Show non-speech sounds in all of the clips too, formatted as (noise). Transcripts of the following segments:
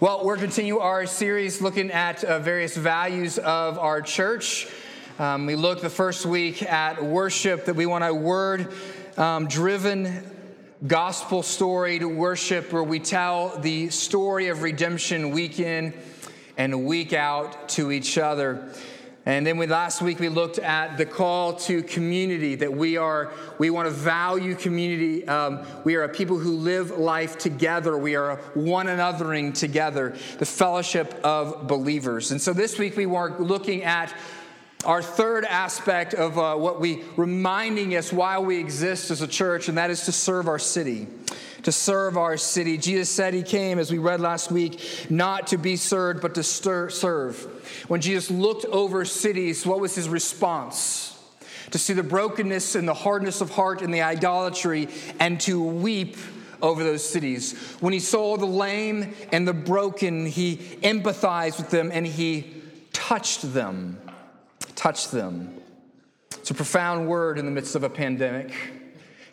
Well, we're continuing our series looking at uh, various values of our church. Um, we looked the first week at worship, that we want a word um, driven gospel story to worship where we tell the story of redemption week in and week out to each other. And then we, last week we looked at the call to community that we are we want to value community. Um, we are a people who live life together. We are one anothering together, the fellowship of believers. And so this week we were looking at our third aspect of uh, what we reminding us why we exist as a church, and that is to serve our city to serve our city. Jesus said he came, as we read last week, not to be served, but to stir, serve. When Jesus looked over cities, what was his response? To see the brokenness and the hardness of heart and the idolatry, and to weep over those cities. When he saw the lame and the broken, he empathized with them and he touched them. Touched them. It's a profound word in the midst of a pandemic.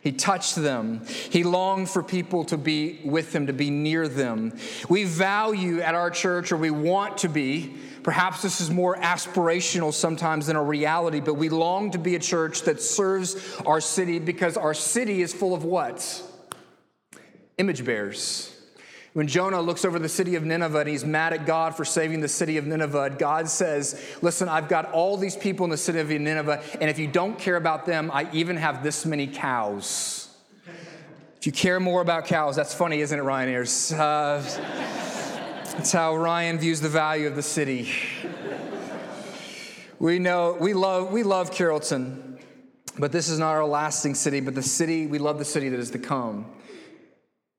He touched them. He longed for people to be with him, to be near them. We value at our church, or we want to be, perhaps this is more aspirational sometimes than a reality, but we long to be a church that serves our city because our city is full of what? Image bearers. When Jonah looks over the city of Nineveh and he's mad at God for saving the city of Nineveh, God says, Listen, I've got all these people in the city of Nineveh, and if you don't care about them, I even have this many cows. If you care more about cows, that's funny, isn't it, Ryan Ayers? Uh, that's how Ryan views the value of the city. We know, we love, we love Carrollton, but this is not our lasting city, but the city, we love the city that is to come.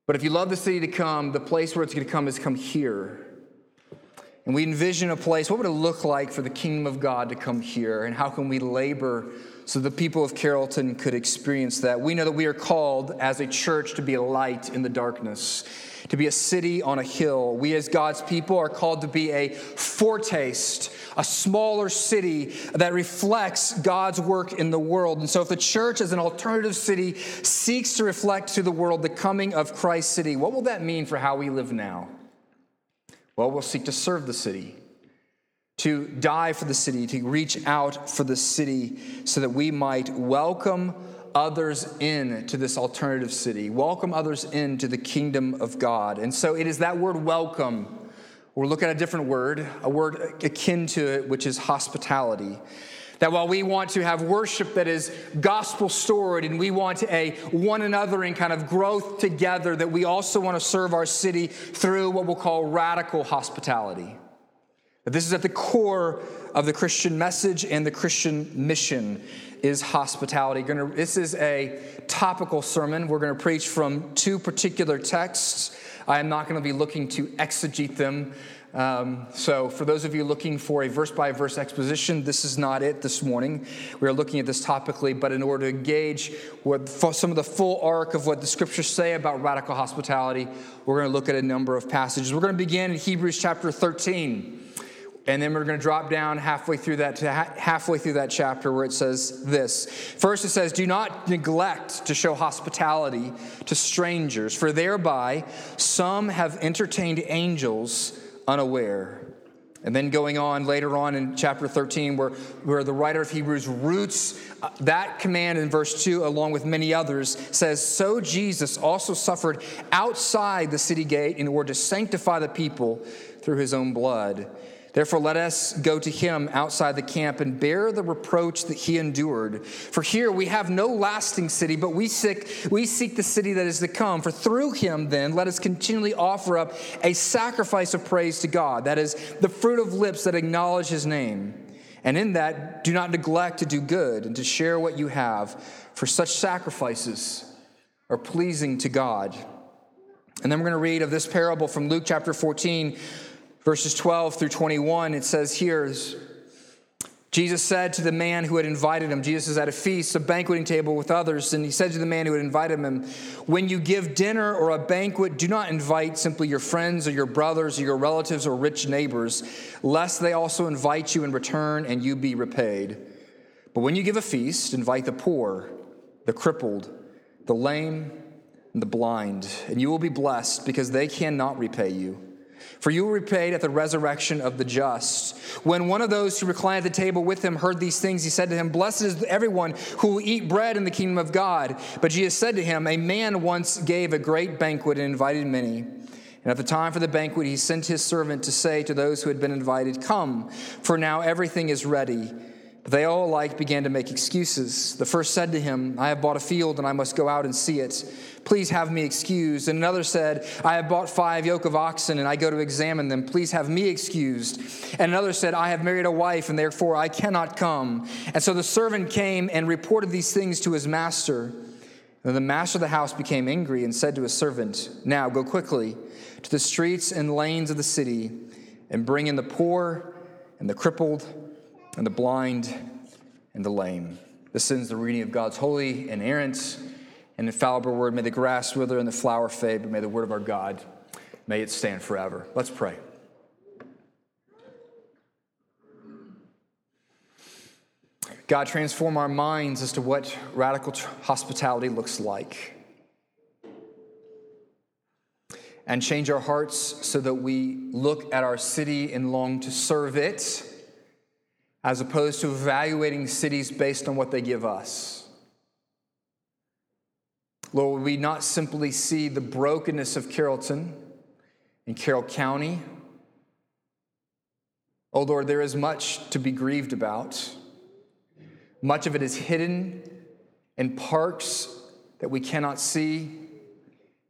But if you love the city to come, the place where it's going to come is come here. And we envision a place, what would it look like for the kingdom of God to come here? And how can we labor so the people of Carrollton could experience that? We know that we are called as a church to be a light in the darkness to be a city on a hill. We, as God's people, are called to be a foretaste, a smaller city that reflects God's work in the world. And so, if the church, as an alternative city, seeks to reflect to the world the coming of Christ's city, what will that mean for how we live now? Well, we'll seek to serve the city to die for the city, to reach out for the city so that we might welcome others in to this alternative city, welcome others into the kingdom of God. And so it is that word welcome. We're looking at a different word, a word akin to it, which is hospitality. That while we want to have worship that is gospel stored and we want a one another in kind of growth together, that we also want to serve our city through what we'll call radical hospitality. This is at the core of the Christian message and the Christian mission is hospitality. This is a topical sermon. We're going to preach from two particular texts. I am not going to be looking to exegete them. Um, so, for those of you looking for a verse by verse exposition, this is not it this morning. We are looking at this topically, but in order to gauge what some of the full arc of what the scriptures say about radical hospitality, we're going to look at a number of passages. We're going to begin in Hebrews chapter 13. And then we're going to drop down halfway through that to ha- halfway through that chapter where it says this. First it says, "Do not neglect to show hospitality to strangers, for thereby some have entertained angels unaware." And then going on later on in chapter 13, where, where the writer of Hebrews roots uh, that command in verse 2, along with many others, says, So Jesus also suffered outside the city gate in order to sanctify the people through his own blood Therefore, let us go to him outside the camp and bear the reproach that he endured. For here we have no lasting city, but we seek, we seek the city that is to come. For through him, then, let us continually offer up a sacrifice of praise to God. That is, the fruit of lips that acknowledge his name. And in that, do not neglect to do good and to share what you have, for such sacrifices are pleasing to God. And then we're going to read of this parable from Luke chapter 14 verses 12 through 21, it says here, Jesus said to the man who had invited him, Jesus is at a feast, a banqueting table with others, and he said to the man who had invited him, When you give dinner or a banquet, do not invite simply your friends or your brothers or your relatives or rich neighbors, lest they also invite you in return and you be repaid. But when you give a feast, invite the poor, the crippled, the lame, and the blind, and you will be blessed because they cannot repay you for you will be repaid at the resurrection of the just. When one of those who reclined at the table with him heard these things, he said to him, Blessed is everyone who will eat bread in the kingdom of God. But Jesus said to him, A man once gave a great banquet and invited many. And at the time for the banquet, he sent his servant to say to those who had been invited, Come, for now everything is ready. But they all alike began to make excuses. The first said to him, I have bought a field and I must go out and see it. Please have me excused. And another said, I have bought five yoke of oxen and I go to examine them. Please have me excused. And another said, I have married a wife and therefore I cannot come. And so the servant came and reported these things to his master. And the master of the house became angry and said to his servant, Now go quickly to the streets and lanes of the city and bring in the poor and the crippled and the blind and the lame. This ends the reading of God's holy, inerrant, and infallible word. May the grass wither and the flower fade, but may the word of our God, may it stand forever. Let's pray. God, transform our minds as to what radical hospitality looks like. And change our hearts so that we look at our city and long to serve it as opposed to evaluating cities based on what they give us. Lord, would we not simply see the brokenness of Carrollton and Carroll County? Oh Lord, there is much to be grieved about. Much of it is hidden in parks that we cannot see,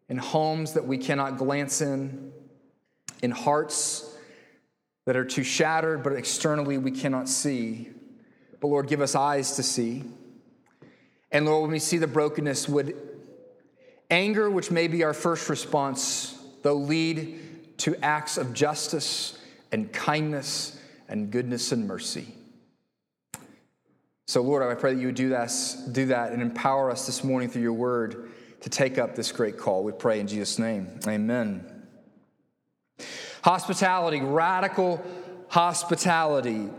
in homes that we cannot glance in, in hearts that are too shattered, but externally we cannot see. But Lord, give us eyes to see. And Lord, when we see the brokenness, would anger, which may be our first response, though lead to acts of justice and kindness and goodness and mercy. So, Lord, I pray that you would do that, do that and empower us this morning through your word to take up this great call. We pray in Jesus' name. Amen. Hospitality, radical hospitality.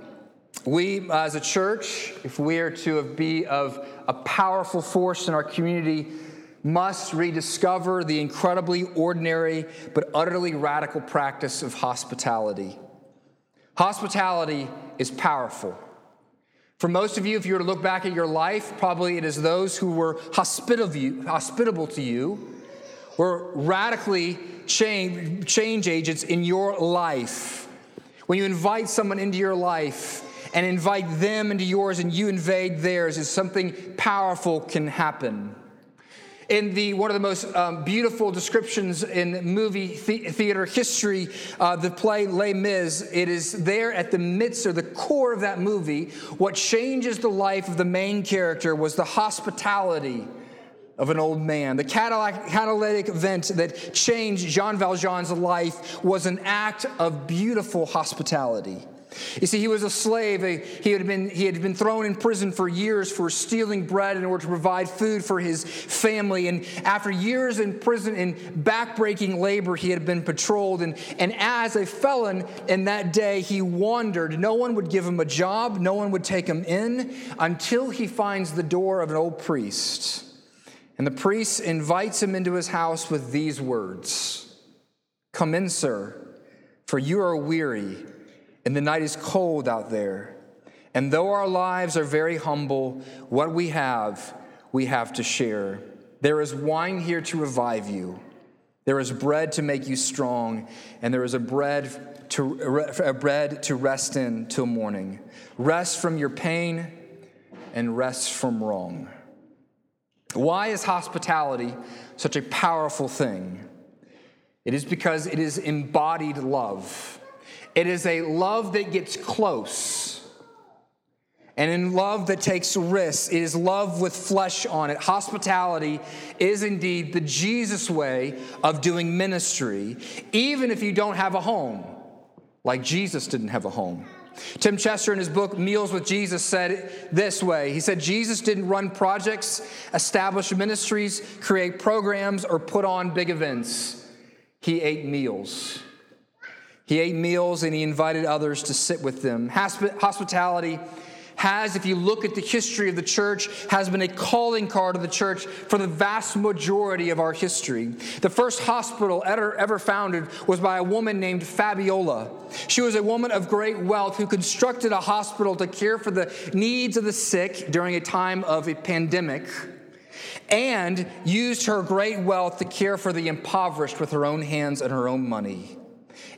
We, as a church, if we are to be of a powerful force in our community, must rediscover the incredibly ordinary but utterly radical practice of hospitality. Hospitality is powerful. For most of you, if you were to look back at your life, probably it is those who were hospitable to you, were radically change, change agents in your life. When you invite someone into your life and invite them into yours and you invade theirs, is something powerful can happen. In the one of the most um, beautiful descriptions in movie theater history, uh, the play Les Mis, it is there at the midst or the core of that movie. What changes the life of the main character was the hospitality of an old man. The catalytic event that changed Jean Valjean's life was an act of beautiful hospitality. You see, he was a slave. He had, been, he had been thrown in prison for years for stealing bread in order to provide food for his family. And after years in prison in backbreaking labor, he had been patrolled. And, and as a felon in that day, he wandered. No one would give him a job, no one would take him in until he finds the door of an old priest. And the priest invites him into his house with these words Come in, sir, for you are weary, and the night is cold out there. And though our lives are very humble, what we have, we have to share. There is wine here to revive you. There is bread to make you strong, and there is a bread to, a bread to rest in till morning. Rest from your pain and rest from wrong. Why is hospitality such a powerful thing? It is because it is embodied love. It is a love that gets close. And in love that takes risks, it is love with flesh on it. Hospitality is indeed the Jesus way of doing ministry, even if you don't have a home, like Jesus didn't have a home. Tim Chester, in his book Meals with Jesus, said this way He said, Jesus didn't run projects, establish ministries, create programs, or put on big events. He ate meals. He ate meals and he invited others to sit with them. Hospitality has, if you look at the history of the church, has been a calling card of the church for the vast majority of our history. The first hospital ever, ever founded was by a woman named Fabiola. She was a woman of great wealth who constructed a hospital to care for the needs of the sick during a time of a pandemic and used her great wealth to care for the impoverished with her own hands and her own money.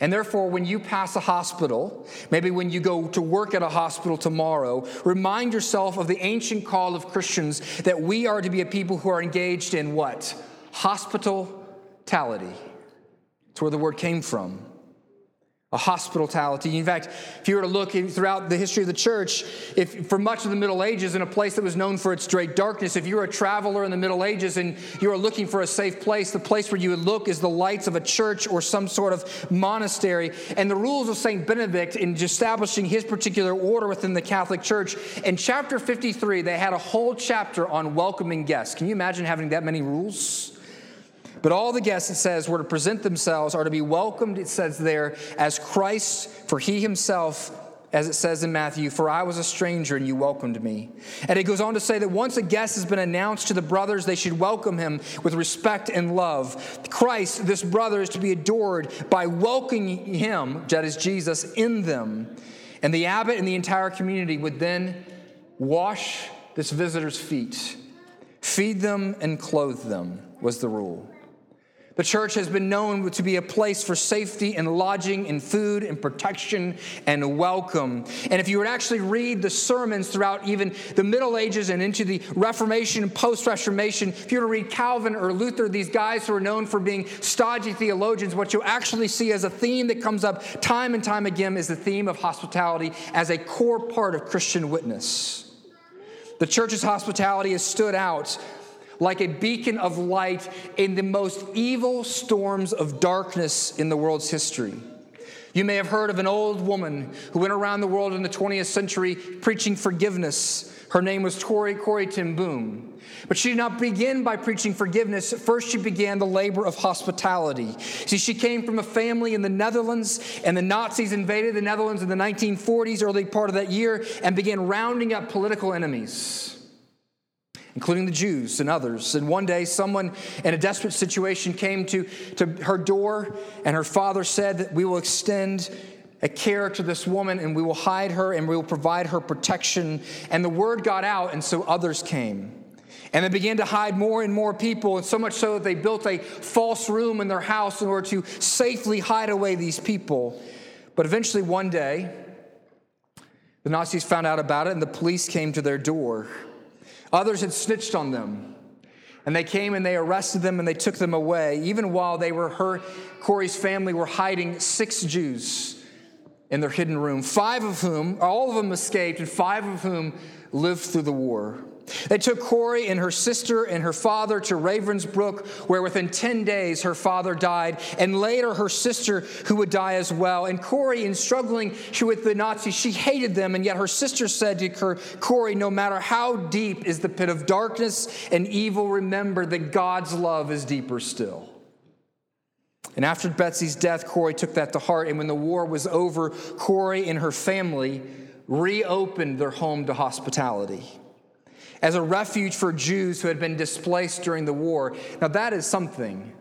And therefore, when you pass a hospital, maybe when you go to work at a hospital tomorrow, remind yourself of the ancient call of Christians that we are to be a people who are engaged in what? Hospitality. That's where the word came from a hospitality. In fact, if you were to look throughout the history of the church, if for much of the Middle Ages, in a place that was known for its great darkness, if you were a traveler in the Middle Ages and you were looking for a safe place, the place where you would look is the lights of a church or some sort of monastery. And the rules of Saint Benedict in establishing his particular order within the Catholic Church, in chapter 53, they had a whole chapter on welcoming guests. Can you imagine having that many rules? But all the guests, it says, were to present themselves, are to be welcomed, it says there, as Christ, for he himself, as it says in Matthew, for I was a stranger and you welcomed me. And it goes on to say that once a guest has been announced to the brothers, they should welcome him with respect and love. Christ, this brother, is to be adored by welcoming him, that is Jesus, in them. And the abbot and the entire community would then wash this visitor's feet, feed them, and clothe them, was the rule. The church has been known to be a place for safety and lodging and food and protection and welcome. And if you would actually read the sermons throughout even the Middle Ages and into the Reformation and post Reformation, if you were to read Calvin or Luther, these guys who are known for being stodgy theologians, what you actually see as a theme that comes up time and time again is the theme of hospitality as a core part of Christian witness. The church's hospitality has stood out like a beacon of light in the most evil storms of darkness in the world's history. You may have heard of an old woman who went around the world in the 20th century preaching forgiveness. Her name was Tori Corrie ten Boom. But she did not begin by preaching forgiveness. First, she began the labor of hospitality. See, she came from a family in the Netherlands, and the Nazis invaded the Netherlands in the 1940s, early part of that year, and began rounding up political enemies including the Jews and others. And one day, someone in a desperate situation came to, to her door, and her father said that we will extend a care to this woman and we will hide her and we will provide her protection. And the word got out, and so others came. And they began to hide more and more people, and so much so that they built a false room in their house in order to safely hide away these people. But eventually, one day, the Nazis found out about it, and the police came to their door. Others had snitched on them. And they came and they arrested them and they took them away, even while they were her, Corrie's family were hiding six Jews in their hidden room, five of whom, all of them escaped, and five of whom lived through the war. They took Corrie and her sister and her father to Ravensbrück, where within 10 days her father died, and later her sister, who would die as well. And Corrie, in struggling with the Nazis, she hated them, and yet her sister said to her, Corrie, no matter how deep is the pit of darkness and evil, remember that God's love is deeper still. And after Betsy's death, Corrie took that to heart, and when the war was over, Corrie and her family reopened their home to hospitality as a refuge for Jews who had been displaced during the war. Now, that is something.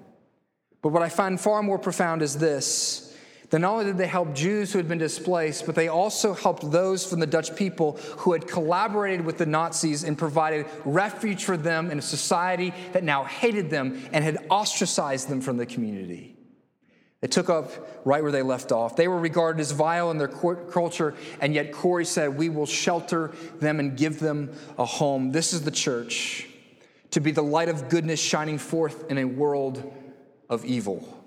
But what I find far more profound is this that not only did they help Jews who had been displaced, but they also helped those from the Dutch people who had collaborated with the Nazis and provided refuge for them in a society that now hated them and had ostracized them from the community. They took up right where they left off. They were regarded as vile in their culture, and yet Corrie said, We will shelter them and give them a home. This is the church to be the light of goodness shining forth in a world of evil.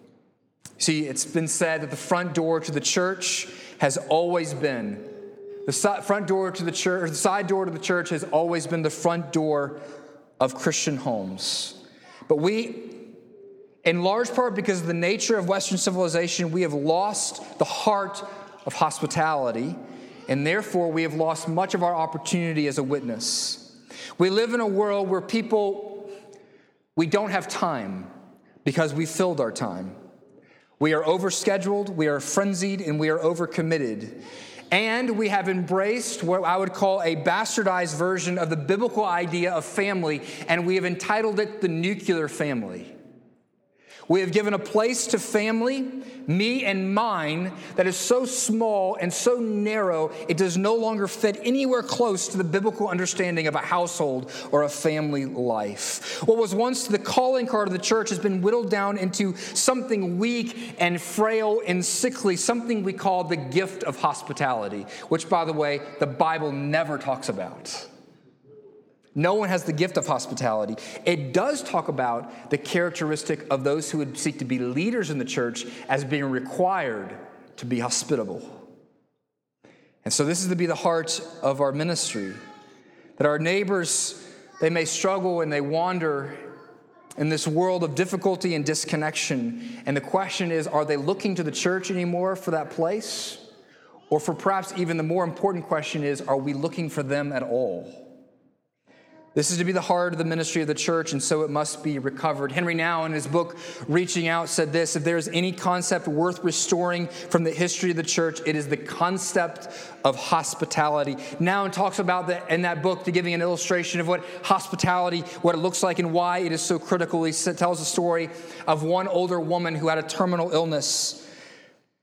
See, it's been said that the front door to the church has always been the front door to the church, or the side door to the church has always been the front door of Christian homes. But we in large part because of the nature of Western civilization, we have lost the heart of hospitality, and therefore we have lost much of our opportunity as a witness. We live in a world where people, we don't have time because we filled our time. We are overscheduled, we are frenzied, and we are overcommitted. And we have embraced what I would call a bastardized version of the biblical idea of family, and we have entitled it the nuclear family. We have given a place to family, me and mine, that is so small and so narrow, it does no longer fit anywhere close to the biblical understanding of a household or a family life. What was once the calling card of the church has been whittled down into something weak and frail and sickly, something we call the gift of hospitality, which, by the way, the Bible never talks about. No one has the gift of hospitality. It does talk about the characteristic of those who would seek to be leaders in the church as being required to be hospitable. And so, this is to be the heart of our ministry that our neighbors, they may struggle and they wander in this world of difficulty and disconnection. And the question is are they looking to the church anymore for that place? Or for perhaps even the more important question is are we looking for them at all? This is to be the heart of the ministry of the church, and so it must be recovered. Henri Nouwen, in his book Reaching Out, said this If there's any concept worth restoring from the history of the church, it is the concept of hospitality. Nouwen talks about that in that book, to giving an illustration of what hospitality, what it looks like, and why it is so critical. He tells a story of one older woman who had a terminal illness.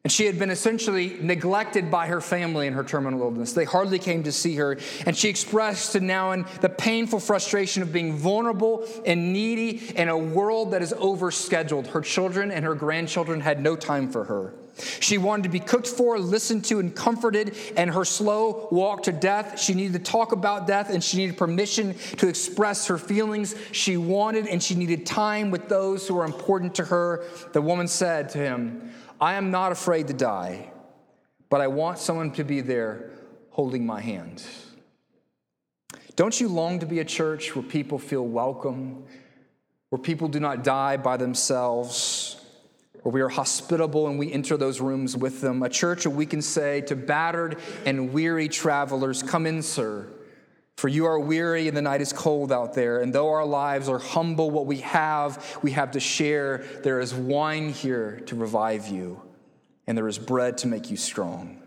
And she had been essentially neglected by her family in her terminal illness. They hardly came to see her. And she expressed to Nouwen the painful frustration of being vulnerable and needy in a world that is overscheduled. Her children and her grandchildren had no time for her. She wanted to be cooked for, listened to, and comforted, and her slow walk to death. She needed to talk about death, and she needed permission to express her feelings. She wanted and she needed time with those who were important to her. The woman said to him, I am not afraid to die, but I want someone to be there holding my hand. Don't you long to be a church where people feel welcome, where people do not die by themselves, where we are hospitable and we enter those rooms with them? A church where we can say to battered and weary travelers, Come in, sir. For you are weary and the night is cold out there. And though our lives are humble, what we have, we have to share. There is wine here to revive you, and there is bread to make you strong.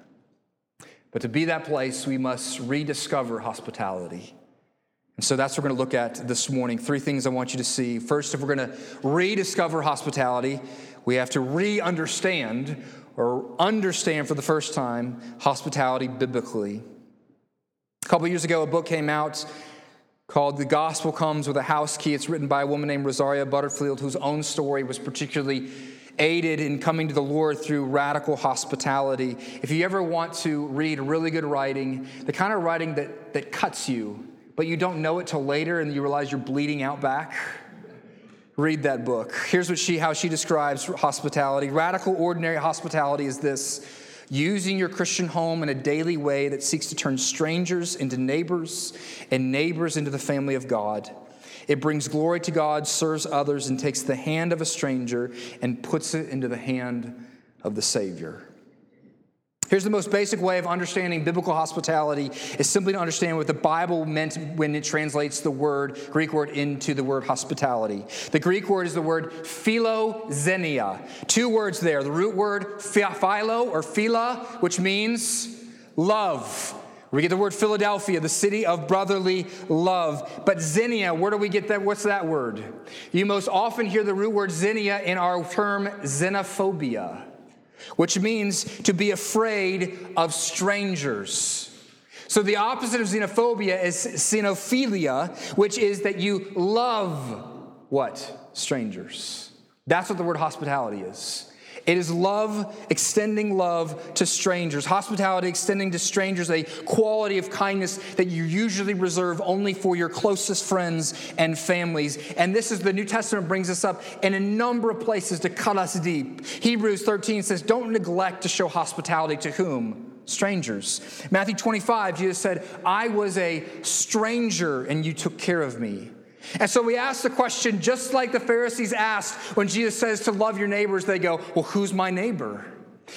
But to be that place, we must rediscover hospitality. And so that's what we're going to look at this morning. Three things I want you to see. First, if we're going to rediscover hospitality, we have to re understand or understand for the first time hospitality biblically. A couple years ago, a book came out called The Gospel Comes with a House Key. It's written by a woman named Rosaria Butterfield, whose own story was particularly aided in coming to the Lord through radical hospitality. If you ever want to read really good writing, the kind of writing that, that cuts you, but you don't know it till later and you realize you're bleeding out back, read that book. Here's what she, how she describes hospitality. Radical, ordinary hospitality is this using your Christian home in a daily way that seeks to turn strangers into neighbors and neighbors into the family of God. It brings glory to God, serves others, and takes the hand of a stranger and puts it into the hand of the Savior. Here's the most basic way of understanding biblical hospitality is simply to understand what the Bible meant when it translates the word, Greek word, into the word hospitality. The Greek word is the word philoxenia. Two words there. The root word philo or phila, which means love. We get the word Philadelphia, the city of brotherly love. But xenia, where do we get that? What's that word? You most often hear the root word xenia in our term xenophobia which means to be afraid of strangers. So the opposite of xenophobia is xenophilia, which is that you love what? Strangers. That's what the word hospitality is. It is love, extending love to strangers. Hospitality, extending to strangers a quality of kindness that you usually reserve only for your closest friends and families. And this is the New Testament brings us up in a number of places to cut us deep. Hebrews 13 says, Don't neglect to show hospitality to whom? Strangers. Matthew 25, Jesus said, I was a stranger and you took care of me. And so we ask the question, just like the Pharisees asked when Jesus says to love your neighbors, they go, Well, who's my neighbor?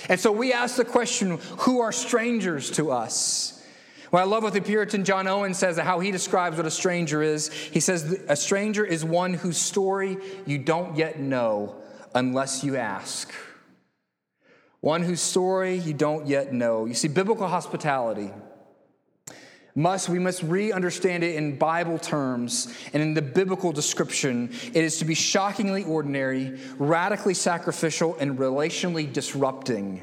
And so we ask the question, Who are strangers to us? Well, I love what the Puritan John Owen says, how he describes what a stranger is. He says, A stranger is one whose story you don't yet know unless you ask. one whose story you don't yet know. You see, biblical hospitality must we must re-understand it in bible terms and in the biblical description. It is to be shockingly ordinary radically sacrificial and relationally disrupting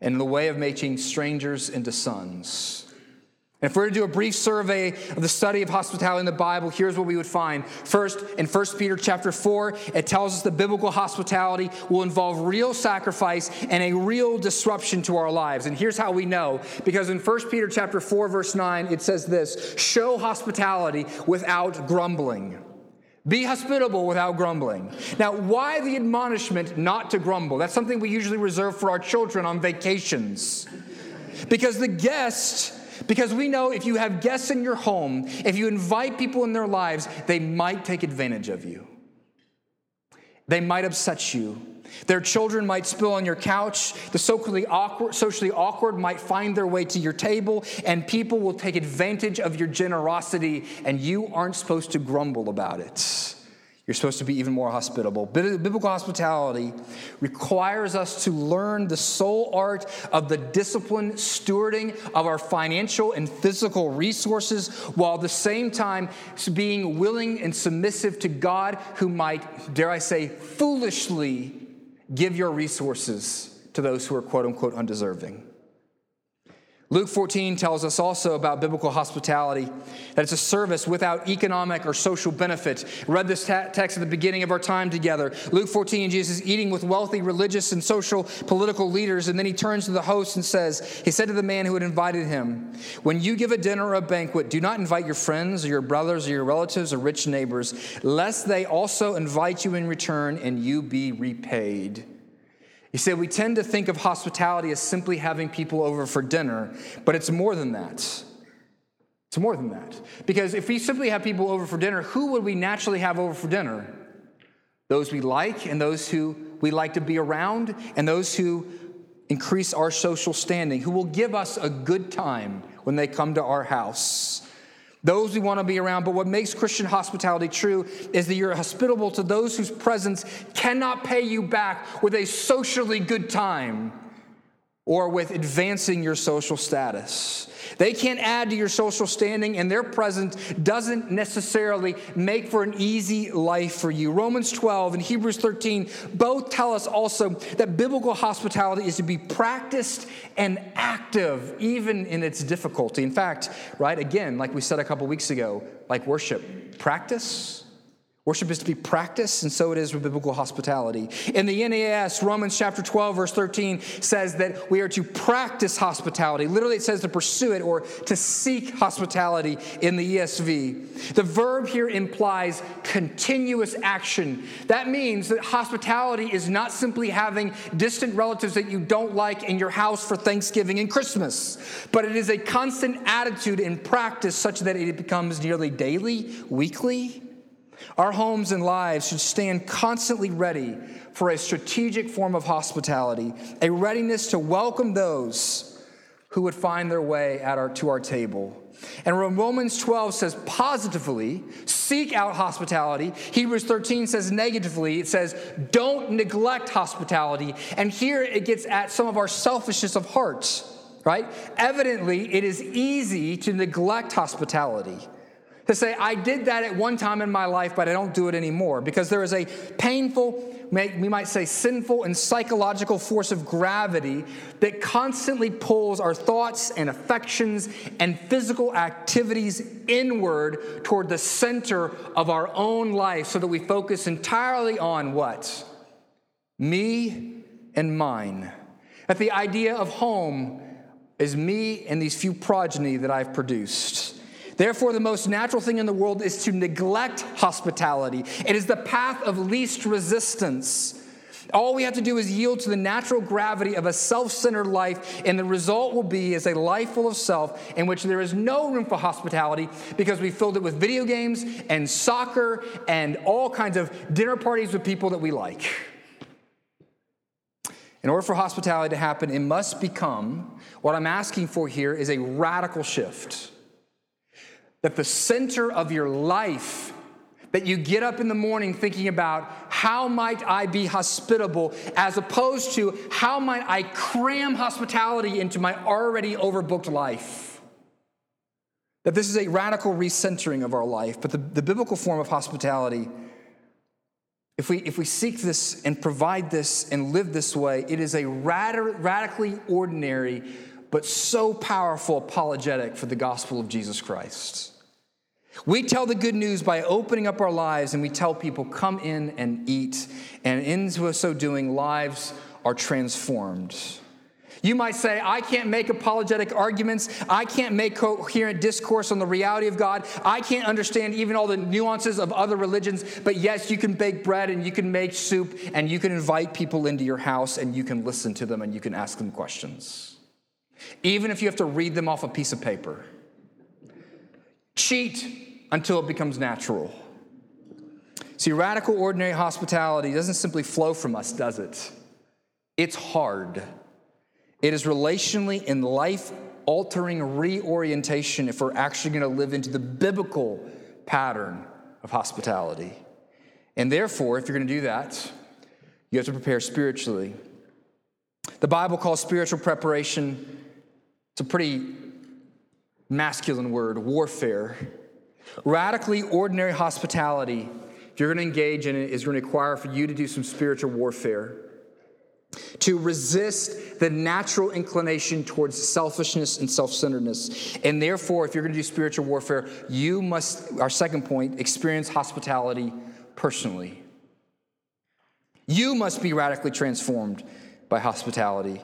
in the way of making strangers into sons if we were to do a brief survey of the study of hospitality in the Bible, here's what we would find. First, in 1 Peter chapter 4, it tells us that biblical hospitality will involve real sacrifice and a real disruption to our lives. And here's how we know. Because in 1 Peter chapter 4, verse 9, it says this show hospitality without grumbling. Be hospitable without grumbling. Now, why the admonishment not to grumble? That's something we usually reserve for our children on vacations. Because the guest because we know if you have guests in your home, if you invite people in their lives, they might take advantage of you. They might upset you. Their children might spill on your couch. The socially awkward, socially awkward might find their way to your table, and people will take advantage of your generosity, and you aren't supposed to grumble about it. You're supposed to be even more hospitable. Biblical hospitality requires us to learn the soul art of the disciplined stewarding of our financial and physical resources while at the same time being willing and submissive to God who might, dare I say, foolishly give your resources to those who are quote unquote undeserving. Luke 14 tells us also about biblical hospitality, that it's a service without economic or social benefit. Read this text at the beginning of our time together. Luke 14, Jesus is eating with wealthy religious and social political leaders, and then he turns to the host and says, He said to the man who had invited him, When you give a dinner or a banquet, do not invite your friends or your brothers or your relatives or rich neighbors, lest they also invite you in return and you be repaid. He said, We tend to think of hospitality as simply having people over for dinner, but it's more than that. It's more than that. Because if we simply have people over for dinner, who would we naturally have over for dinner? Those we like and those who we like to be around and those who increase our social standing, who will give us a good time when they come to our house those we want to be around. But what makes Christian hospitality true is that you're hospitable to those whose presence cannot pay you back with a socially good time or with advancing your social status. They can't add to your social standing, and their presence doesn't necessarily make for an easy life for you. Romans 12 and Hebrews 13 both tell us also that biblical hospitality is to be practiced and active, even in its difficulty. In fact, right, again, like we said a couple weeks ago, like worship, practice Worship is to be practiced, and so it is with biblical hospitality. In the NAS, Romans chapter 12, verse 13 says that we are to practice hospitality. Literally, it says to pursue it or to seek hospitality in the ESV. The verb here implies continuous action. That means that hospitality is not simply having distant relatives that you don't like in your house for Thanksgiving and Christmas, but it is a constant attitude and practice such that it becomes nearly daily, weekly, our homes and lives should stand constantly ready for a strategic form of hospitality, a readiness to welcome those who would find their way at our, to our table. And Romans 12 says positively, seek out hospitality. Hebrews 13 says negatively, it says, don't neglect hospitality. And here it gets at some of our selfishness of heart, right? Evidently, it is easy to neglect hospitality to say, I did that at one time in my life, but I don't do it anymore. Because there is a painful, we might say sinful and psychological force of gravity that constantly pulls our thoughts and affections and physical activities inward toward the center of our own life so that we focus entirely on what? Me and mine. That the idea of home is me and these few progeny that I've produced. Therefore, the most natural thing in the world is to neglect hospitality. It is the path of least resistance. All we have to do is yield to the natural gravity of a self centered life, and the result will be is a life full of self in which there is no room for hospitality because we filled it with video games and soccer and all kinds of dinner parties with people that we like. In order for hospitality to happen, it must become what I'm asking for here is a radical shift that the center of your life that you get up in the morning thinking about how might I be hospitable as opposed to how might I cram hospitality into my already overbooked life. That this is a radical recentering of our life, but the, the biblical form of hospitality, if we, if we seek this and provide this and live this way, it is a rad- radically ordinary but so powerful apologetic for the gospel of Jesus Christ. We tell the good news by opening up our lives and we tell people, come in and eat. And in so doing, lives are transformed. You might say, I can't make apologetic arguments. I can't make coherent discourse on the reality of God. I can't understand even all the nuances of other religions. But yes, you can bake bread and you can make soup and you can invite people into your house and you can listen to them and you can ask them questions. Even if you have to read them off a piece of paper. Cheat until it becomes natural. See, radical ordinary hospitality doesn't simply flow from us, does it? It's hard. It is relationally and life altering reorientation if we're actually going to live into the biblical pattern of hospitality. And therefore, if you're going to do that, you have to prepare spiritually. The Bible calls spiritual preparation, it's a pretty masculine word, warfare. Radically ordinary hospitality, if you're going to engage in it, is going to require for you to do some spiritual warfare. To resist the natural inclination towards selfishness and self centeredness. And therefore, if you're going to do spiritual warfare, you must, our second point, experience hospitality personally. You must be radically transformed by hospitality.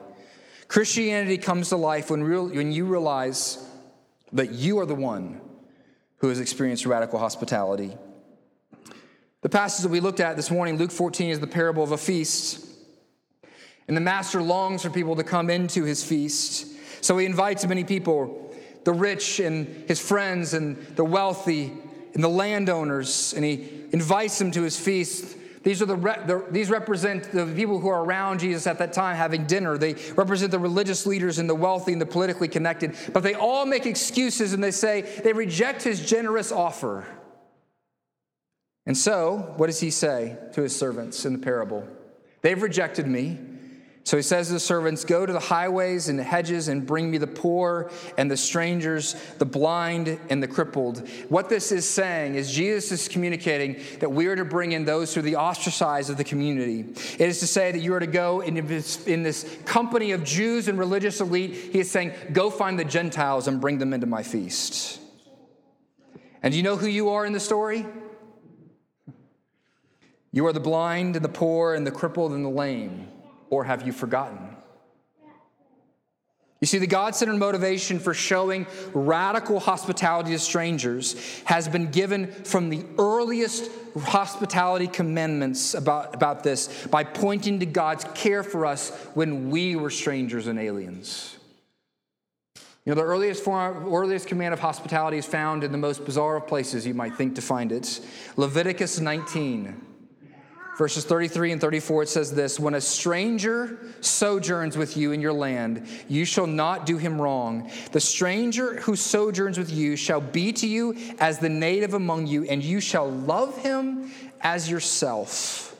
Christianity comes to life when, real, when you realize that you are the one who has experienced radical hospitality. The passage that we looked at this morning, Luke 14, is the parable of a feast. And the master longs for people to come into his feast. So he invites many people, the rich and his friends, and the wealthy, and the landowners, and he invites them to his feast. These, are the, the, these represent the people who are around Jesus at that time having dinner. They represent the religious leaders and the wealthy and the politically connected. But they all make excuses and they say they reject his generous offer. And so, what does he say to his servants in the parable? They've rejected me. So he says to the servants, Go to the highways and the hedges and bring me the poor and the strangers, the blind and the crippled. What this is saying is Jesus is communicating that we are to bring in those who are the ostracized of the community. It is to say that you are to go in this, in this company of Jews and religious elite. He is saying, Go find the Gentiles and bring them into my feast. And do you know who you are in the story? You are the blind and the poor and the crippled and the lame. Or have you forgotten? You see, the God centered motivation for showing radical hospitality to strangers has been given from the earliest hospitality commandments about, about this by pointing to God's care for us when we were strangers and aliens. You know, the earliest, form, earliest command of hospitality is found in the most bizarre of places you might think to find it Leviticus 19. Verses 33 and 34, it says this When a stranger sojourns with you in your land, you shall not do him wrong. The stranger who sojourns with you shall be to you as the native among you, and you shall love him as yourself.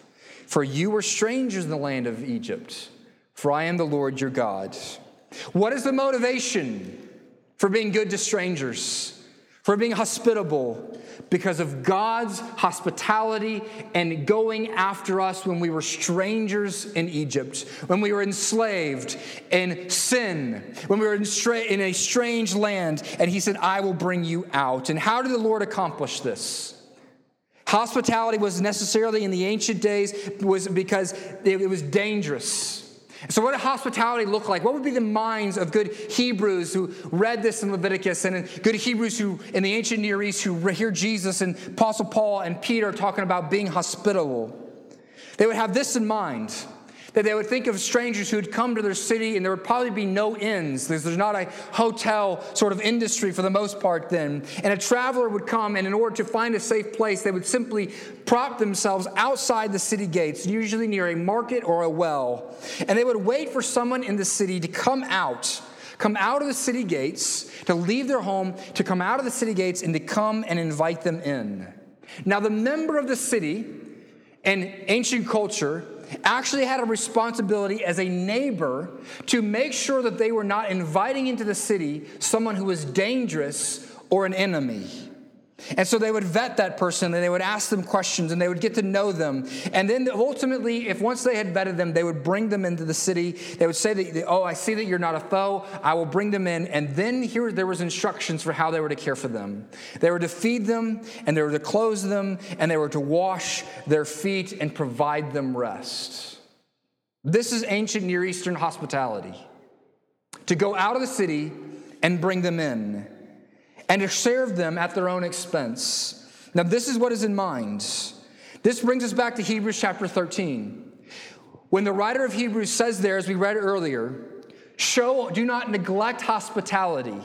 For you were strangers in the land of Egypt, for I am the Lord your God. What is the motivation for being good to strangers? for being hospitable because of God's hospitality and going after us when we were strangers in Egypt, when we were enslaved in sin, when we were in, in a strange land. And He said, I will bring you out. And how did the Lord accomplish this? Hospitality was necessarily in the ancient days was because it was dangerous. So, what did hospitality look like? What would be the minds of good Hebrews who read this in Leviticus and good Hebrews who, in the ancient Near East, who hear Jesus and Apostle Paul and Peter talking about being hospitable? They would have this in mind that they would think of strangers who would come to their city and there would probably be no inns. There's, there's not a hotel sort of industry for the most part then. And a traveler would come, and in order to find a safe place, they would simply prop themselves outside the city gates, usually near a market or a well. And they would wait for someone in the city to come out come out of the city gates, to leave their home, to come out of the city gates, and to come and invite them in. Now, the member of the city in ancient culture actually had a responsibility as a neighbor to make sure that they were not inviting into the city someone who was dangerous or an enemy. And so they would vet that person and they would ask them questions and they would get to know them. And then ultimately, if once they had vetted them, they would bring them into the city. They would say that, oh, I see that you're not a foe. I will bring them in. And then here there was instructions for how they were to care for them. They were to feed them and they were to clothe them and they were to wash their feet and provide them rest. This is ancient Near Eastern hospitality. To go out of the city and bring them in and to serve them at their own expense. Now, this is what is in mind. This brings us back to Hebrews chapter 13. When the writer of Hebrews says there, as we read earlier, show, do not neglect hospitality.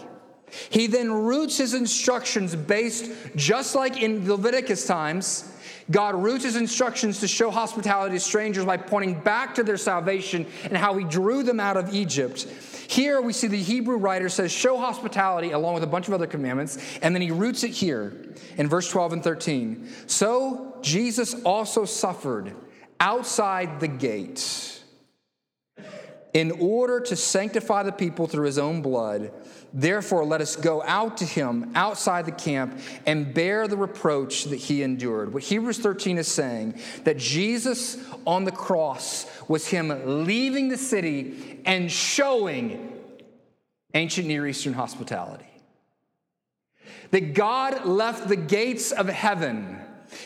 He then roots his instructions based, just like in Leviticus times, God roots his instructions to show hospitality to strangers by pointing back to their salvation and how he drew them out of Egypt. Here we see the Hebrew writer says, show hospitality along with a bunch of other commandments, and then he roots it here in verse 12 and 13. So Jesus also suffered outside the gate in order to sanctify the people through his own blood. Therefore, let us go out to him outside the camp and bear the reproach that he endured. What Hebrews 13 is saying that Jesus on the cross was him leaving the city and showing ancient Near Eastern hospitality. That God left the gates of heaven,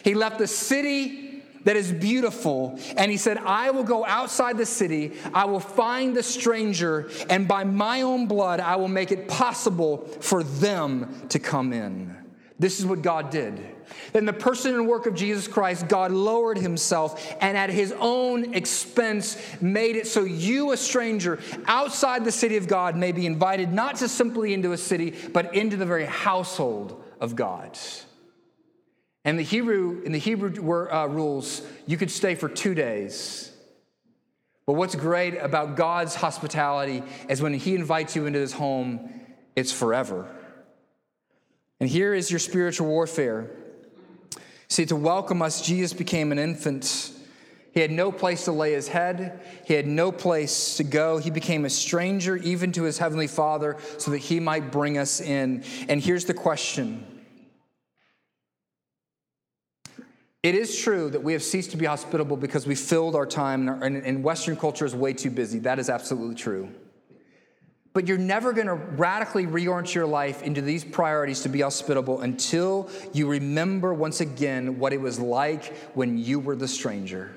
he left the city that is beautiful. And he said, I will go outside the city, I will find the stranger, and by my own blood, I will make it possible for them to come in. This is what God did. In the person and work of Jesus Christ, God lowered himself and at his own expense made it so you, a stranger outside the city of God, may be invited not just simply into a city, but into the very household of God. And the Hebrew, in the Hebrew uh, rules, you could stay for two days. But what's great about God's hospitality is when He invites you into His home, it's forever. And here is your spiritual warfare. See, to welcome us, Jesus became an infant. He had no place to lay his head. He had no place to go. He became a stranger even to his heavenly Father so that he might bring us in. And here's the question It is true that we have ceased to be hospitable because we filled our time, and, Western culture is way too busy. That is absolutely true. But you're never going to radically reorient your life into these priorities to be hospitable until you remember once again what it was like when you were the stranger,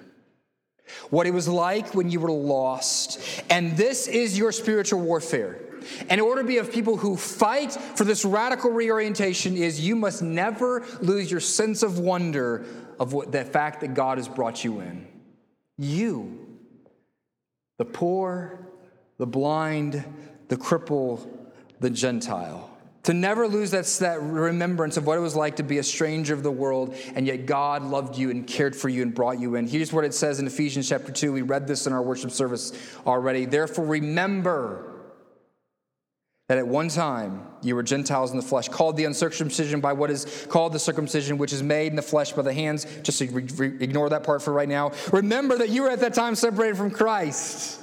what it was like when you were lost. And this is your spiritual warfare. And in order to be of people who fight for this radical reorientation is you must never lose your sense of wonder of what, the fact that God has brought you in. You, the poor, the blind, the cripple, the Gentile. To never lose that, that remembrance of what it was like to be a stranger of the world, and yet God loved you and cared for you and brought you in. Here's what it says in Ephesians chapter 2. We read this in our worship service already. Therefore, remember that at one time you were Gentiles in the flesh, called the uncircumcision by what is called the circumcision, which is made in the flesh by the hands. Just ignore that part for right now. Remember that you were at that time separated from Christ,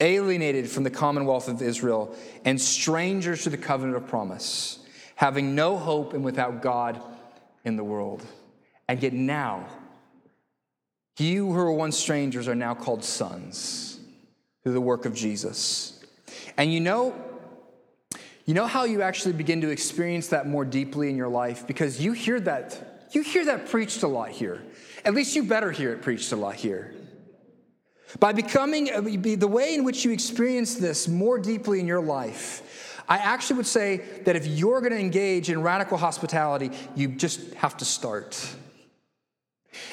alienated from the commonwealth of Israel, and strangers to the covenant of promise, having no hope and without God in the world. And yet now, you who were once strangers are now called sons through the work of Jesus. And you know, you know how you actually begin to experience that more deeply in your life? Because you hear that, you hear that preached a lot here. At least you better hear it preached a lot here. By becoming uh, the way in which you experience this more deeply in your life, I actually would say that if you're going to engage in radical hospitality, you just have to start.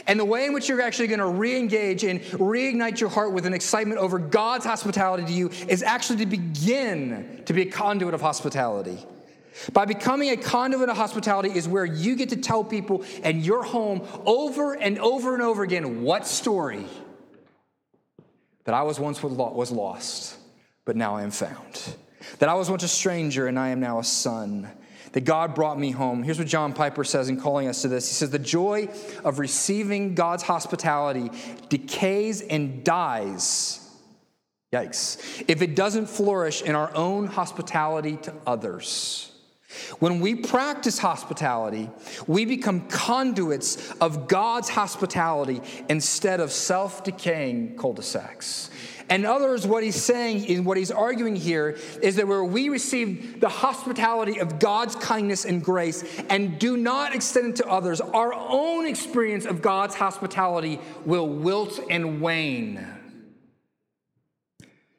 And the way in which you're actually going to re engage and reignite your heart with an excitement over God's hospitality to you is actually to begin to be a conduit of hospitality. By becoming a conduit of hospitality is where you get to tell people in your home over and over and over again what story that I was once was lost, but now I am found. That I was once a stranger and I am now a son that God brought me home. Here's what John Piper says in calling us to this. He says, The joy of receiving God's hospitality decays and dies. Yikes. If it doesn't flourish in our own hospitality to others. When we practice hospitality, we become conduits of God's hospitality instead of self decaying cul de sacs. And others, what he's saying and what he's arguing here is that where we receive the hospitality of God's kindness and grace and do not extend it to others, our own experience of God's hospitality will wilt and wane.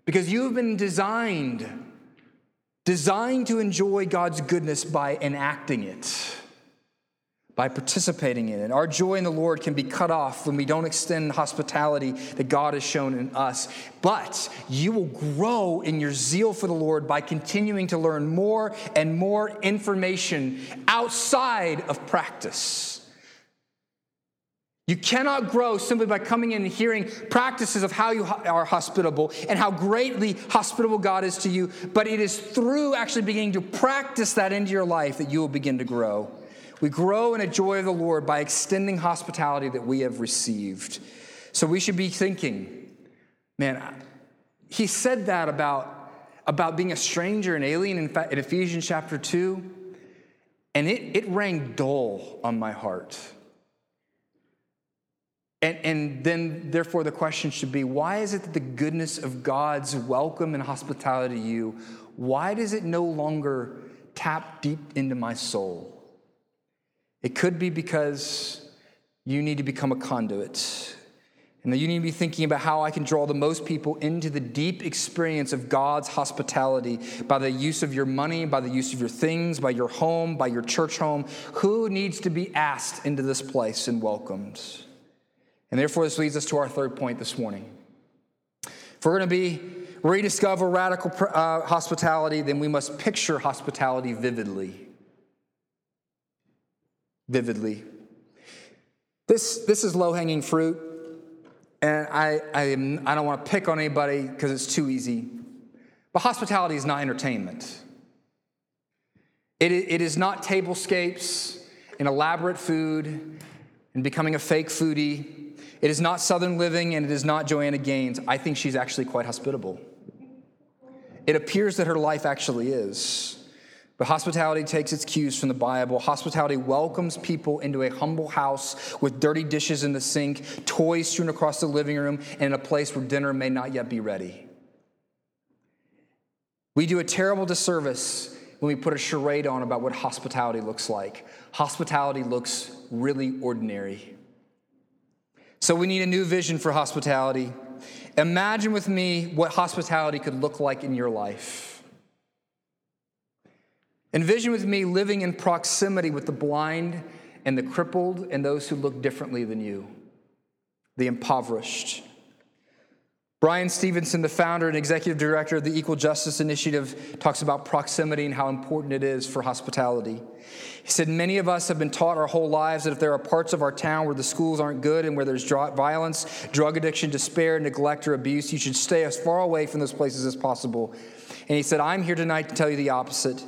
Because you've been designed, designed to enjoy God's goodness by enacting it by participating in it. Our joy in the Lord can be cut off when we don't extend hospitality that God has shown in us. But you will grow in your zeal for the Lord by continuing to learn more and more information outside of practice. You cannot grow simply by coming in and hearing practices of how you are hospitable and how greatly hospitable God is to you, but it is through actually beginning to practice that into your life that you will begin to grow. We grow in a joy of the Lord by extending hospitality that we have received. So we should be thinking, man, he said that about, about being a stranger and alien in, in Ephesians chapter 2, and it, it rang dull on my heart. And, and then, therefore, the question should be why is it that the goodness of God's welcome and hospitality to you, why does it no longer tap deep into my soul? It could be because you need to become a conduit. And that you need to be thinking about how I can draw the most people into the deep experience of God's hospitality by the use of your money, by the use of your things, by your home, by your church home. Who needs to be asked into this place and welcomed? And therefore, this leads us to our third point this morning. If we're going to be rediscover radical uh, hospitality, then we must picture hospitality vividly vividly. This, this is low hanging fruit, and I, I, am, I don't want to pick on anybody because it's too easy. But hospitality is not entertainment, it, it is not tablescapes and elaborate food and becoming a fake foodie. It is not Southern living and it is not Joanna Gaines. I think she's actually quite hospitable. It appears that her life actually is. But hospitality takes its cues from the Bible. Hospitality welcomes people into a humble house with dirty dishes in the sink, toys strewn across the living room, and in a place where dinner may not yet be ready. We do a terrible disservice when we put a charade on about what hospitality looks like. Hospitality looks really ordinary. So we need a new vision for hospitality. Imagine with me what hospitality could look like in your life. Envision with me living in proximity with the blind and the crippled and those who look differently than you, the impoverished. Bryan Stevenson, the founder and executive director of the Equal Justice Initiative, talks about proximity and how important it is for hospitality. He said, Many of us have been taught our whole lives that if there are parts of our town where the schools aren't good and where there's violence, drug addiction, despair, neglect, or abuse, you should stay as far away from those places as possible. And he said, I'm here tonight to tell you the opposite.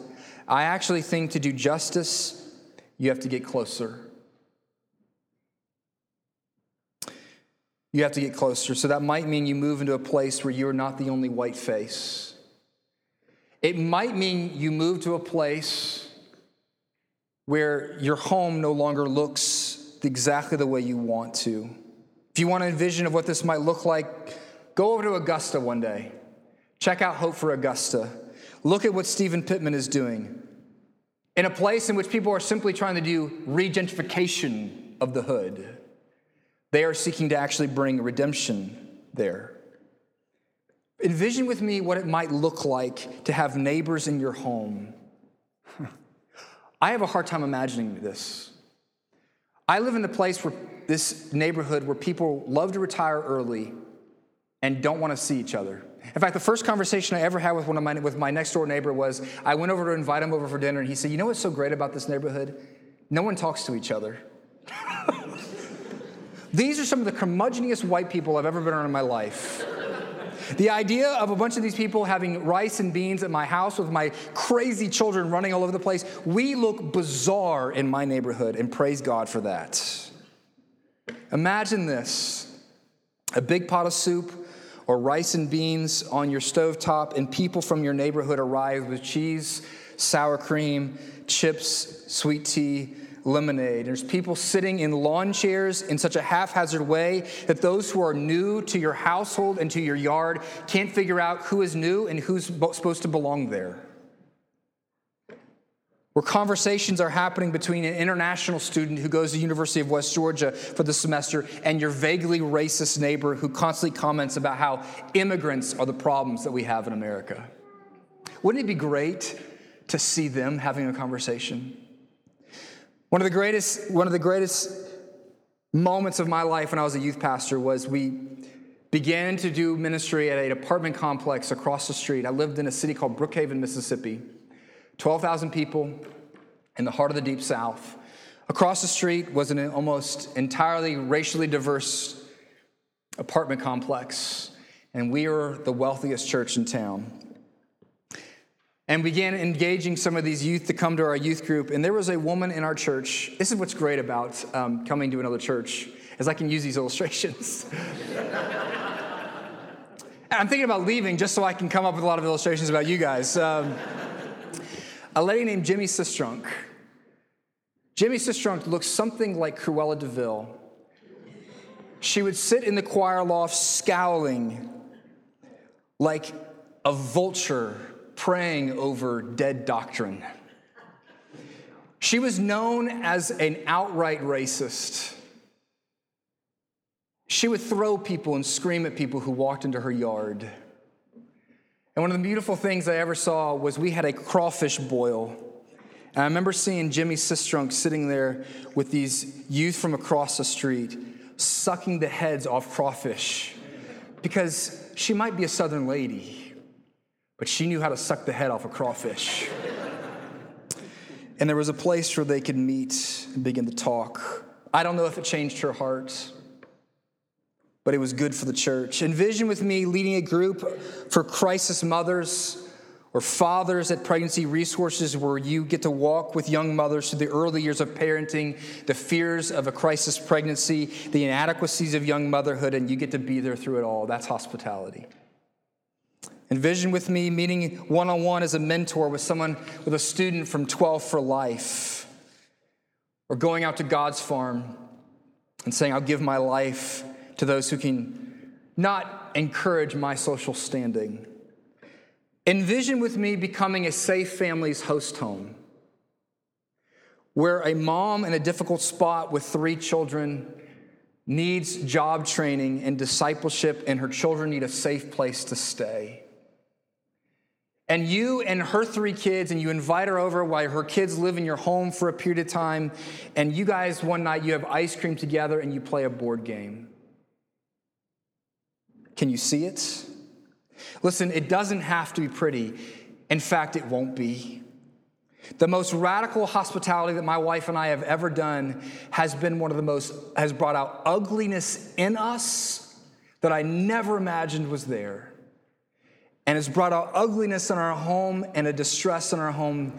I actually think to do justice, you have to get closer. You have to get closer. So that might mean you move into a place where you're not the only white face. It might mean you move to a place where your home no longer looks exactly the way you want to. If you want to envision of what this might look like, go over to Augusta one day. Check out Hope for Augusta. Look at what Stephen Pittman is doing. In a place in which people are simply trying to do regentification of the hood, they are seeking to actually bring redemption there. Envision with me what it might look like to have neighbors in your home. I have a hard time imagining this. I live in the place where this neighborhood where people love to retire early and don't want to see each other. In fact, the first conversation I ever had with one of my with my next door neighbor was I went over to invite him over for dinner, and he said, "You know what's so great about this neighborhood? No one talks to each other." (laughs) These are some of the curmudgeoniest white people I've ever been around in my life. The idea of a bunch of these people having rice and beans at my house with my crazy children running all over the place, we look bizarre in my neighborhood, and praise God for that. Imagine this a big pot of soup or rice and beans on your stove top, and people from your neighborhood arrive with cheese, sour cream, chips, sweet tea, lemonade. There's people sitting in lawn chairs in such a haphazard way that those who are new to your household and to your yard can't figure out who is new and who's supposed to belong there where conversations are happening between an international student who goes to the University of West Georgia for the semester and your vaguely racist neighbor who constantly comments about how immigrants are the problems that we have in America. Wouldn't it be great to see them having a conversation? One of the greatest, one of the greatest moments of my life when I was a youth pastor was we began to do ministry at a apartment complex across the street. I lived in a city called Brookhaven, Mississippi. 12,000 people in the heart of the Deep South. Across the street was an almost entirely racially diverse apartment complex, and we were the wealthiest church in town. And began engaging some of these youth to come to our youth group. And there was a woman in our church. This is what's great about um, coming to another church, is I can use these (laughs) illustrations. I'm thinking about leaving just so I can come up with a lot of illustrations about you guys. Um, a lady named Jimmy Sistrunk. Jimmy Sistrunk looks something like Cruella de Vil. She would sit in the choir loft scowling like a vulture praying over dead doctrine. She was known as an outright racist. She would throw people and scream at people who walked into her yard. And one of the beautiful things I ever saw was we had a crawfish boil. And I remember seeing Jimmy Sistrunk sitting there with these youth from across the street sucking the heads off crawfish because she might be a southern lady, but she knew how to suck the head off a crawfish. and there was a place where they could meet and begin to talk. I don't know if it changed her heart but it was good for the church. Envision with me leading a group for crisis mothers or fathers at pregnancy resources where you get to walk with young mothers through the early years of parenting, the fears of a crisis pregnancy, the inadequacies of young motherhood, and you get to be there through it all. That's hospitality. Envision with me meeting one on one as a mentor with someone, with a student from 12 for life, or going out to God's farm and saying, I'll give my life to those who can not encourage my social standing. Envision with me becoming a safe family's host home, where a mom in a difficult spot with three children needs job training and discipleship, and her children need a safe place to stay. And you and her three kids, and you invite her over while her kids live in your home for a period of time, and you guys one night you have ice cream together and you play a board game. Can you see it? Listen, it doesn't have to be pretty. In fact, it won't be. The most radical hospitality that my wife and I have ever done has been one of the most, has brought out ugliness in us that I never imagined was there. And has brought out ugliness in our home and a distress in our home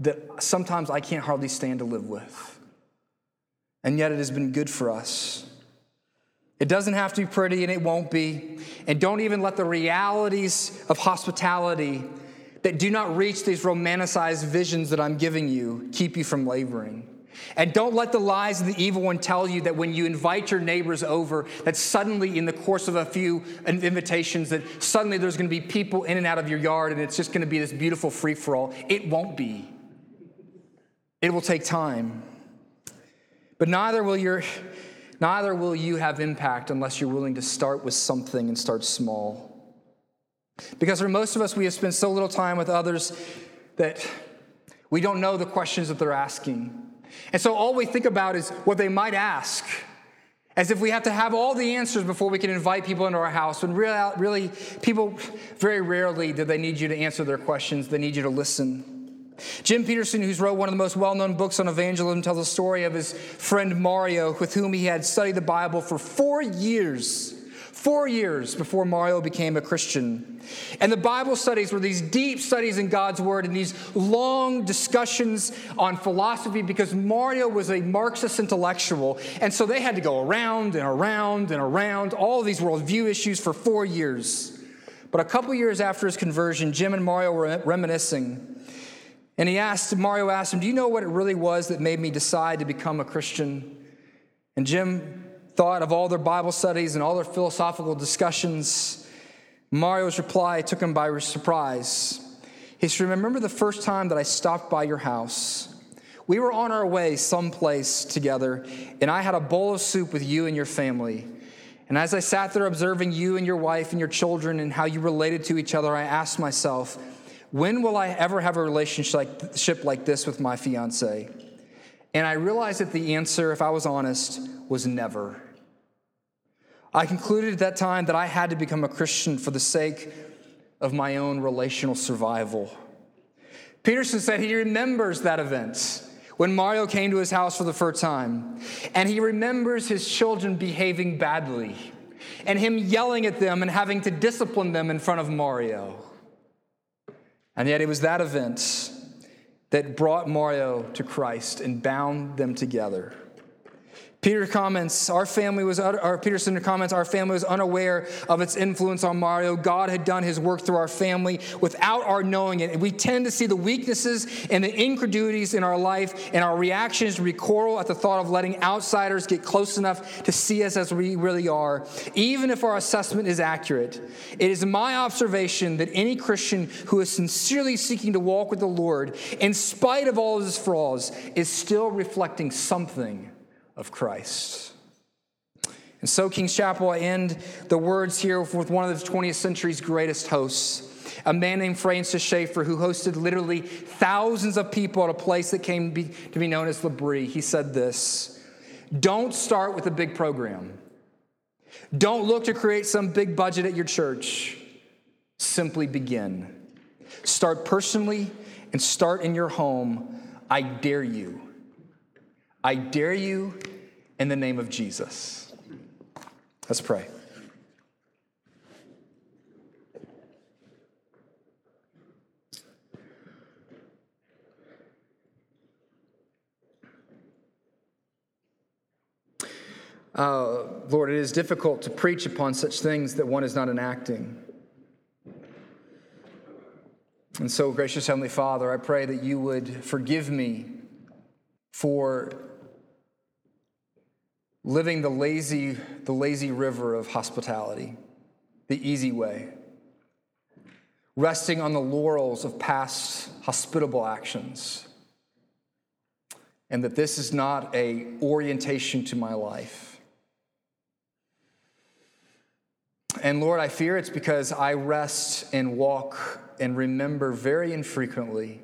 that sometimes I can't hardly stand to live with. And yet it has been good for us. It doesn't have to be pretty, and it won't be. And don't even let the realities of hospitality that do not reach these romanticized visions that I'm giving you keep you from laboring. And don't let the lies of the evil one tell you that when you invite your neighbors over, that suddenly, in the course of a few invitations, that suddenly there's going to be people in and out of your yard and it's just going to be this beautiful free for all. It won't be. It will take time. But neither will your Neither will you have impact unless you're willing to start with something and start small. Because for most of us, we have spent so little time with others that we don't know the questions that they're asking. And so all we think about is what they might ask, as if we have to have all the answers before we can invite people into our house. When really, really people, very rarely do they need you to answer their questions, they need you to listen. Jim Petersen, who's wrote one of the most well known books on evangelism, tells the story of his friend Mario, with whom he had studied the Bible for four years. Four years before Mario became a Christian. And the Bible studies were these deep studies in God's Word and these long discussions on philosophy because Mario was a Marxist intellectual. And so they had to go around and around and around all these worldview issues for four years. But a couple years after his conversion, Jim and Mario were reminiscing. And he asked, Mario asked him, Do you know what it really was that made me decide to become a Christian? And Jim thought of all their Bible studies and all their philosophical discussions, Mario's reply took him by surprise. He said, Remember the first time that I stopped by your house? We were on our way someplace together, and I had a bowl of soup with you and your family. And as I sat there observing you and your wife and your children and how you related to each other, I asked myself, when will I ever have a relationship like this with my fiance? And I realized that the answer, if I was honest, was never. I concluded at that time that I had to become a Christian for the sake of my own relational survival. Petersen said he remembers that event when Mario came to his house for the first time, and he remembers his children behaving badly and him yelling at them and having to discipline them in front of Mario. And yet, it was that event that brought Mario to Christ and bound them together. Peter comments, our family was, or Petersen comments, our family was unaware of its influence on Mario. God had done his work through our family without our knowing it. We tend to see the weaknesses and the incredulities in our life and our reactions recoil at the thought of letting outsiders get close enough to see us as we really are, even if our assessment is accurate. It is my observation that any Christian who is sincerely seeking to walk with the Lord, in spite of all his flaws, is still reflecting something of Christ. And so, King's Chapel, I end the words here with one of the 20th century's greatest hosts, a man named Francis Schaeffer, who hosted literally thousands of people at a place that came to be known as L'Abri. He said this Don't start with a big program. Don't look to create some big budget at your church. Simply begin. Start personally and start in your home. I dare you. I dare you in the name of Jesus. Let's pray. Uh, Lord, it is difficult to preach upon such things that one is not enacting. And so, gracious Heavenly Father, I pray that you would forgive me for living the lazy, the lazy river of hospitality, the easy way, resting on the laurels of past hospitable actions, and that this is not a orientation to my life. And Lord, I fear it's because I rest and walk and remember very infrequently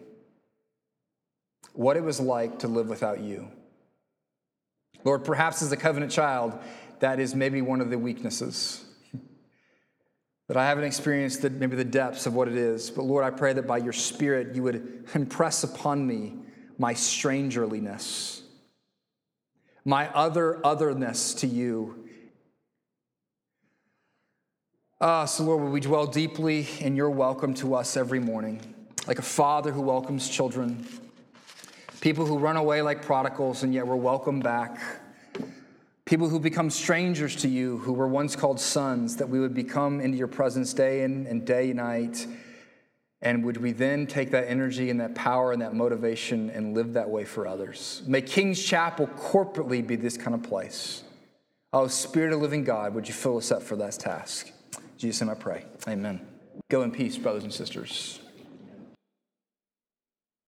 what it was like to live without you. Lord, perhaps as a covenant child, that is maybe one of the weaknesses. that I haven't experienced the, maybe the depths of what it is. But Lord, I pray that by your Spirit, you would impress upon me my strangerliness, my other otherness to you. Ah, so Lord, would we dwell deeply in your welcome to us every morning, like a father who welcomes children people who run away like prodigals and yet were welcomed back, people who become strangers to you, who were once called sons, that we would become into your presence day in and day and night. And would we then take that energy and that power and that motivation and live that way for others? May King's Chapel corporately be this kind of place. Oh, Spirit of living God, would you fill us up for that task? Jesus' name I pray. Amen. Go in peace, brothers and sisters.